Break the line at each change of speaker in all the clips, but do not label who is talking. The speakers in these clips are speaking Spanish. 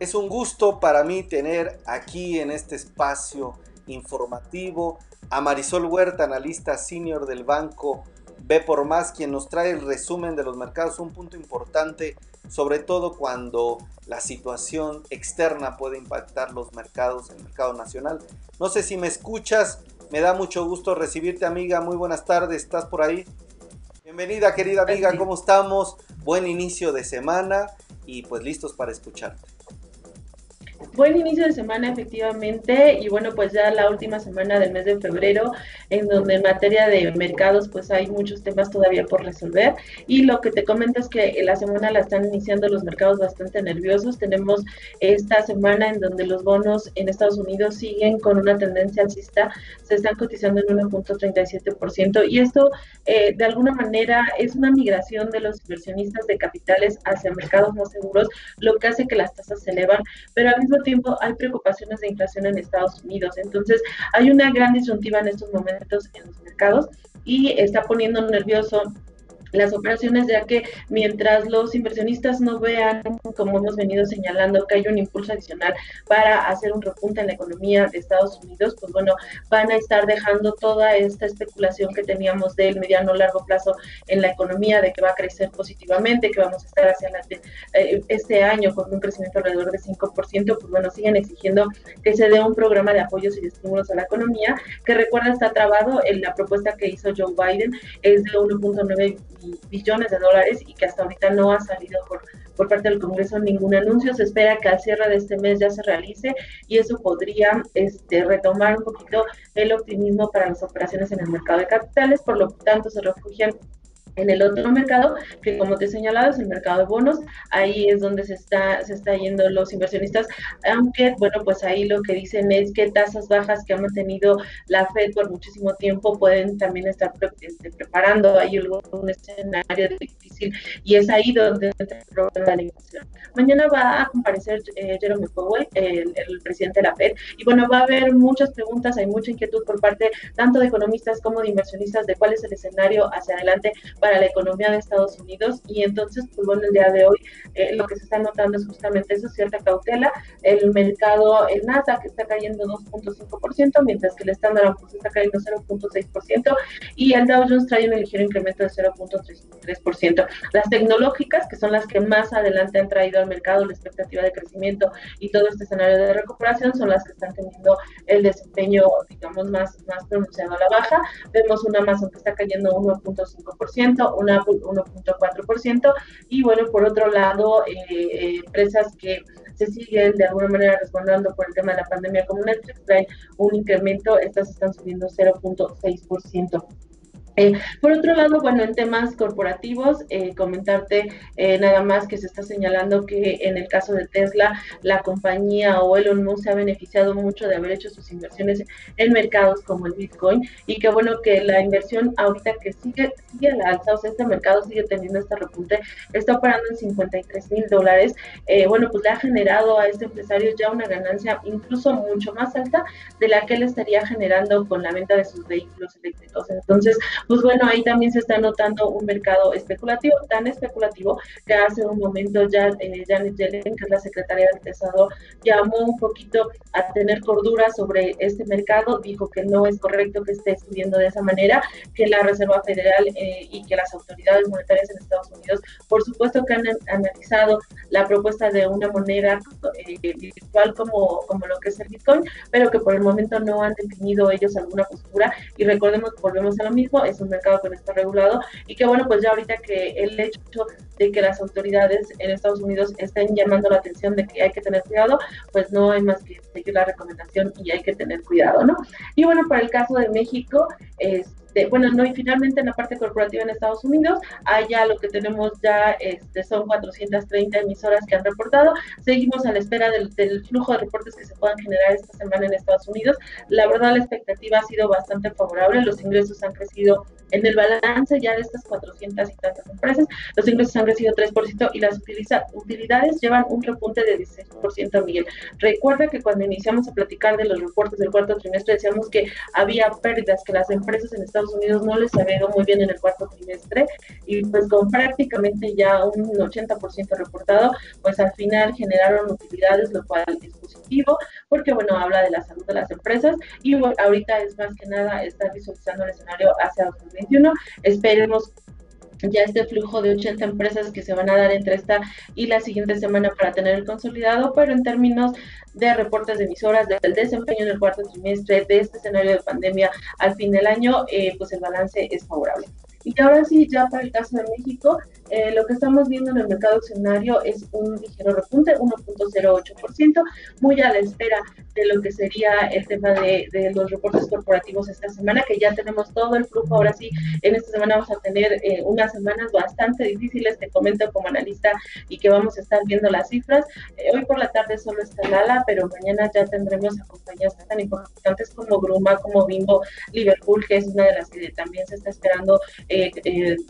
Es un gusto para mí tener aquí en este espacio informativo a Marisol Huerta, analista senior del banco B por Más, quien nos trae el resumen de los mercados, un punto importante, sobre todo cuando la situación externa puede impactar los mercados, el mercado nacional. No sé si me escuchas, me da mucho gusto recibirte amiga, muy buenas tardes, ¿estás por ahí? Bienvenida querida amiga, ¿cómo estamos? Buen inicio de semana y pues listos para escucharte.
Buen inicio de semana, efectivamente, y bueno, pues ya la última semana del mes de febrero, en donde en materia de mercados, pues hay muchos temas todavía por resolver. Y lo que te comento es que la semana la están iniciando los mercados bastante nerviosos. Tenemos esta semana en donde los bonos en Estados Unidos siguen con una tendencia alcista, se están cotizando en 1.37%, y esto eh, de alguna manera es una migración de los inversionistas de capitales hacia mercados más seguros, lo que hace que las tasas se elevan, pero al mismo tiempo hay preocupaciones de inflación en Estados Unidos. Entonces, hay una gran disyuntiva en estos momentos en los mercados y está poniendo nervioso las operaciones, ya que mientras los inversionistas no vean, como hemos venido señalando, que hay un impulso adicional para hacer un repunte en la economía de Estados Unidos, pues bueno, van a estar dejando toda esta especulación que teníamos del mediano largo plazo en la economía, de que va a crecer positivamente, que vamos a estar hacia eh, este año con un crecimiento alrededor de 5%, pues bueno, siguen exigiendo que se dé un programa de apoyos y de estímulos a la economía, que recuerda está trabado en la propuesta que hizo Joe Biden, es de 1.9 billones de dólares y que hasta ahorita no ha salido por, por parte del Congreso ningún anuncio. Se espera que al cierre de este mes ya se realice y eso podría este, retomar un poquito el optimismo para las operaciones en el mercado de capitales. Por lo tanto, se refugian en el otro mercado, que como te he señalado es el mercado de bonos, ahí es donde se está, se está yendo los inversionistas, aunque bueno, pues ahí lo que dicen es que tasas bajas que ha mantenido la Fed por muchísimo tiempo pueden también estar este, preparando ahí un escenario difícil y es ahí donde entra el problema de la inflación. Mañana va a comparecer eh, Jerome Powell, el, el, presidente de la Fed, y bueno, va a haber muchas preguntas, hay mucha inquietud por parte tanto de economistas como de inversionistas de cuál es el escenario hacia adelante para la economía de Estados Unidos y entonces, pues bueno, el día de hoy eh, lo que se está notando es justamente eso, cierta cautela. El mercado, el Nasdaq está cayendo 2.5%, mientras que el Standard Poor's está cayendo 0.6% y el Dow Jones trae un ligero incremento de 0.3%. Las tecnológicas, que son las que más adelante han traído al mercado la expectativa de crecimiento y todo este escenario de recuperación, son las que están teniendo el desempeño, digamos, más, más pronunciado a la baja. Vemos una Amazon que está cayendo 1.5%, una 1.4%, y bueno, por otro lado, eh, eh, empresas que se siguen de alguna manera respondiendo por el tema de la pandemia como Netflix traen un incremento, estas están subiendo 0.6%. Eh, por otro lado, bueno, en temas corporativos, eh, comentarte eh, nada más que se está señalando que en el caso de Tesla, la compañía o Elon Musk se ha beneficiado mucho de haber hecho sus inversiones en mercados como el Bitcoin y que bueno, que la inversión ahorita que sigue, sigue a la alza, o sea, este mercado sigue teniendo este repunte, está operando en 53 mil dólares, bueno, pues le ha generado a este empresario ya una ganancia incluso mucho más alta de la que él estaría generando con la venta de sus vehículos eléctricos. Entonces, pues bueno, ahí también se está notando un mercado especulativo, tan especulativo que hace un momento ya eh, Janet Yellen, que es la secretaria del Tesoro, llamó un poquito a tener cordura sobre este mercado, dijo que no es correcto que esté subiendo de esa manera, que la Reserva Federal eh, y que las autoridades monetarias en Estados Unidos, por supuesto que han analizado la propuesta de una moneda eh, virtual como, como lo que es el Bitcoin, pero que por el momento no han definido ellos alguna postura y recordemos que volvemos a lo mismo, es un mercado que no está regulado y que bueno, pues ya ahorita que el hecho de que las autoridades en Estados Unidos estén llamando la atención de que hay que tener cuidado, pues no hay más que seguir la recomendación y hay que tener cuidado, ¿no? Y bueno, para el caso de México, es bueno, no, y finalmente en la parte corporativa en Estados Unidos, allá lo que tenemos ya este, son 430 emisoras que han reportado. Seguimos a la espera del, flujo de reportes que se puedan generar esta semana en Estados Unidos. La verdad, la expectativa ha sido bastante favorable. Los ingresos han crecido en el balance ya de estas 400 y tantas empresas. Los ingresos han crecido 3% y las utilidades llevan un repunte de 16%, Miguel. Recuerda que cuando iniciamos a platicar de los reportes del cuarto trimestre decíamos que había pérdidas, que las empresas en Estados Unidos no les había ido muy bien en el cuarto trimestre y pues con prácticamente ya un 80% reportado, pues al final generaron utilidades, lo cual es positivo, porque bueno, habla de la salud de las empresas y ahorita es más que nada estar visualizando el escenario hacia 2021. Esperemos ya este flujo de 80 empresas que se van a dar entre esta y la siguiente semana para tener el consolidado, pero en términos de reportes de emisoras, del desempeño en el cuarto trimestre, de este escenario de pandemia al fin del año, eh, pues el balance es favorable. Y ahora sí, ya para el caso de México, eh, lo que estamos viendo en el mercado accionario es un ligero repunte, 1.08%, muy a la espera de lo que sería el tema de, los reportes corporativos esta semana, que ya tenemos todo el flujo. Ahora sí, en esta semana vamos a tener eh, unas semanas bastante difíciles, te comento como analista, y que vamos a estar viendo las cifras. Eh, hoy por la tarde solo está Lala, pero mañana ya tendremos a compañías tan importantes como Gruma, como Bimbo, Liverpool, que es una de las que también se está esperando,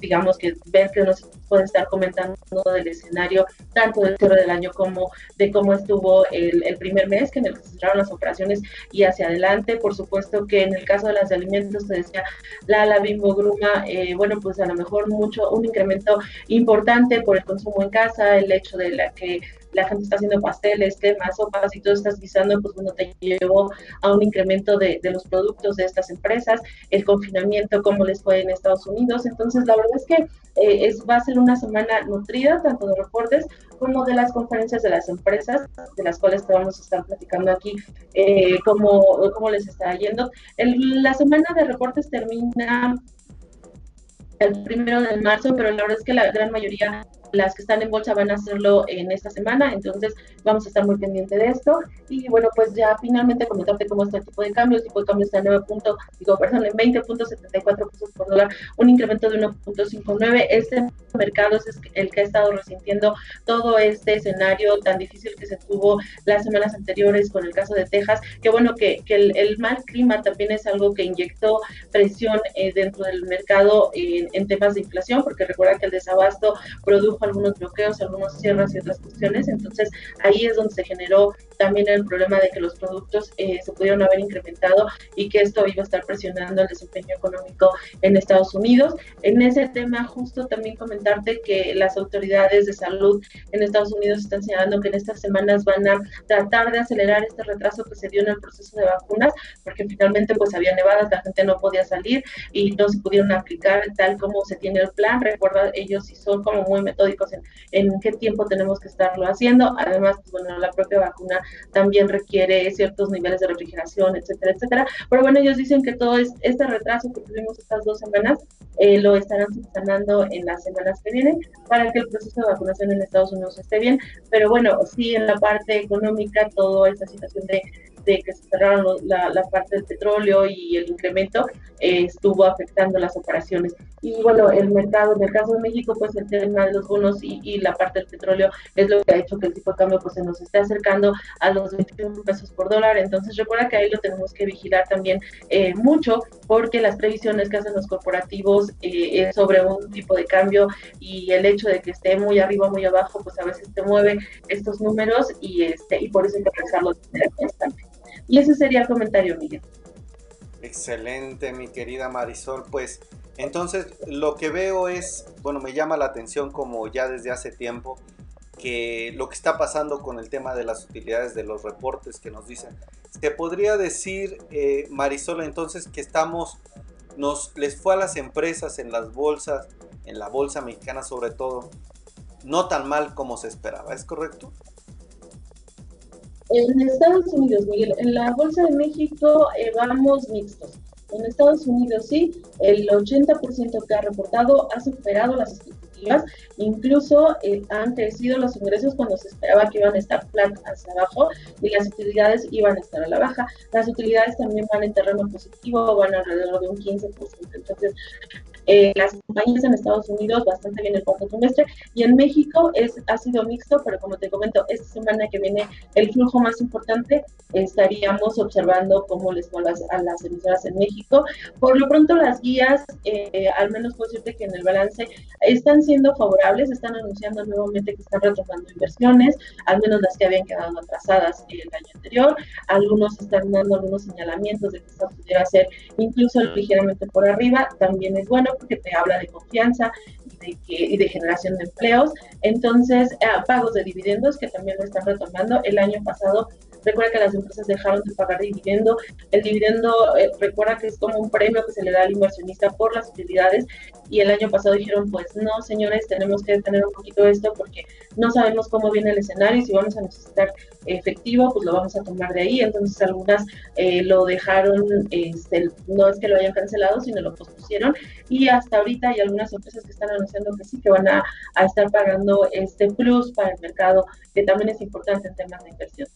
digamos, que ver que nos puede estar comentando del escenario, tanto del cierre del año como de cómo estuvo el, primer mes, que en el que se cerraron las operaciones y hacia adelante. Por supuesto que en el caso de las alimentos, te decía la, la Bimbo Gruma, eh, bueno, pues a lo mejor mucho, un incremento importante por el consumo en casa, el hecho de la que la gente está haciendo pasteles, cremas, sopas y todo estás guisando, pues bueno, te llevó a un incremento de, de, los productos de estas empresas, el confinamiento, cómo les fue en Estados Unidos. Entonces, la verdad es que eh, es, va a ser una semana nutrida, tanto de reportes como de las conferencias de las empresas, de las cuales te vamos a estar platicando aquí, eh, cómo, cómo les está yendo. El, la semana de reportes termina el primero de marzo, pero la verdad es que la gran mayoría las que están en bolsa van a hacerlo en esta semana, entonces vamos a estar muy pendiente de esto. Y bueno, pues ya finalmente comentarte cómo está el tipo de cambio. El tipo de cambio está en 9 punto, digo, perdón, en 20.74 pesos por dólar, un incremento de 1.59. Este mercado es el que ha estado resintiendo todo este escenario tan difícil que se tuvo las semanas anteriores con el caso de Texas, que bueno, que, que el, mal clima también es algo que inyectó presión eh, dentro del mercado en, en temas de inflación, porque recuerda que el desabasto produjo algunos bloqueos, algunos cierres y otras cuestiones. Entonces ahí es donde se generó también el problema de que los productos eh, se pudieron haber incrementado y que esto iba a estar presionando el desempeño económico en Estados Unidos. En ese tema justo también comentarte que las autoridades de salud en Estados Unidos están señalando que en estas semanas van a tratar de acelerar este retraso que se dio en el proceso de vacunas, porque finalmente pues había nevadas, la gente no podía salir y no se pudieron aplicar tal como se tiene el plan. Recuerda, ellos sí son como muy metódicos en, qué tiempo tenemos que estarlo haciendo. Además, pues, bueno, la propia vacuna también requiere ciertos niveles de refrigeración, etcétera, etcétera. Pero bueno, ellos dicen que todo este retraso que tuvimos estas dos semanas eh, lo estarán subsanando en las semanas que vienen para que el proceso de vacunación en Estados Unidos esté bien. Pero bueno, sí en la parte económica, toda esta situación de de que se cerraron la, parte del petróleo y el incremento eh, estuvo afectando las operaciones. Y bueno, el mercado, en el caso de México, pues el tema de los bonos y, la parte del petróleo es lo que ha hecho que el tipo de cambio pues se nos esté acercando a los 21 pesos por dólar. Entonces recuerda que ahí lo tenemos que vigilar también eh, mucho porque las previsiones que hacen los corporativos eh, sobre un tipo de cambio y el hecho de que esté muy arriba, muy abajo, pues a veces te mueve estos números y este y por eso hay que pensarlo constante. Y ese sería el comentario, Miguel.
Excelente, mi querida Marisol. Pues entonces lo que veo es, bueno, me llama la atención como ya desde hace tiempo que lo que está pasando con el tema de las utilidades de los reportes que nos dicen. Se podría decir, eh, Marisol, entonces que estamos, nos les fue a las empresas en las bolsas, en la bolsa mexicana sobre todo, no tan mal como se esperaba, ¿es correcto?
En Estados Unidos, Miguel, en la Bolsa de México eh, vamos mixtos. En Estados Unidos sí, el 80% que ha reportado ha superado las expectativas, incluso eh, han crecido los ingresos cuando se esperaba que iban a estar flat hacia abajo y las utilidades iban a estar a la baja. Las utilidades también van en terreno positivo, van alrededor de un 15%. Entonces, eh, las compañías en Estados Unidos bastante bien el cuarto trimestre y en México es, ha sido mixto, pero como te comento, esta semana que viene el flujo más importante estaríamos observando cómo les va a las emisoras en México. Por lo pronto las guías, eh, al menos puedo decirte que en el balance están siendo favorables, están anunciando nuevamente que están retomando inversiones, al menos las que habían quedado atrasadas el año anterior. Algunos están dando algunos señalamientos de que esto pudiera ser incluso ligeramente por arriba. También es bueno porque te habla de confianza y de, y de generación de empleos. Entonces, eh, pagos de dividendos que también lo están retomando. El año pasado Recuerda que las empresas dejaron de pagar dividendo. El dividendo, eh, recuerda que es como un premio que se le da al inversionista por las utilidades. Y el año pasado dijeron, pues no, señores, tenemos que tener un poquito esto porque no sabemos cómo viene el escenario si vamos a necesitar efectivo, pues lo vamos a tomar de ahí. Entonces algunas eh, lo dejaron, este, no es que lo hayan cancelado, sino lo pospusieron. Y hasta ahorita hay algunas empresas que están anunciando que sí, que van a, a estar pagando este plus para el mercado, que también es importante en temas de inversión.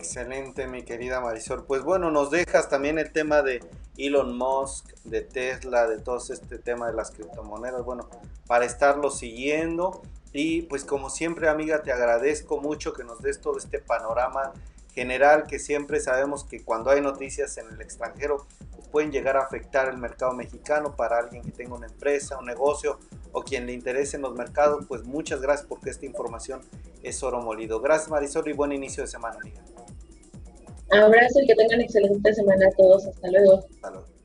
Excelente, mi querida Marisol. Pues bueno, nos dejas también el tema de Elon Musk, de Tesla, de todo este tema de las criptomonedas. Bueno, para estarlo siguiendo. Y pues como siempre, amiga, te agradezco mucho que nos des todo este panorama general que siempre sabemos que cuando hay noticias en el extranjero pues pueden llegar a afectar el mercado mexicano para alguien que tenga una empresa, un negocio o quien le interese en los mercados, pues muchas gracias porque esta información es oro molido. Gracias Marisol y buen inicio de semana, amiga.
Abrazo y que tengan excelente semana a todos. Hasta luego. Hasta luego.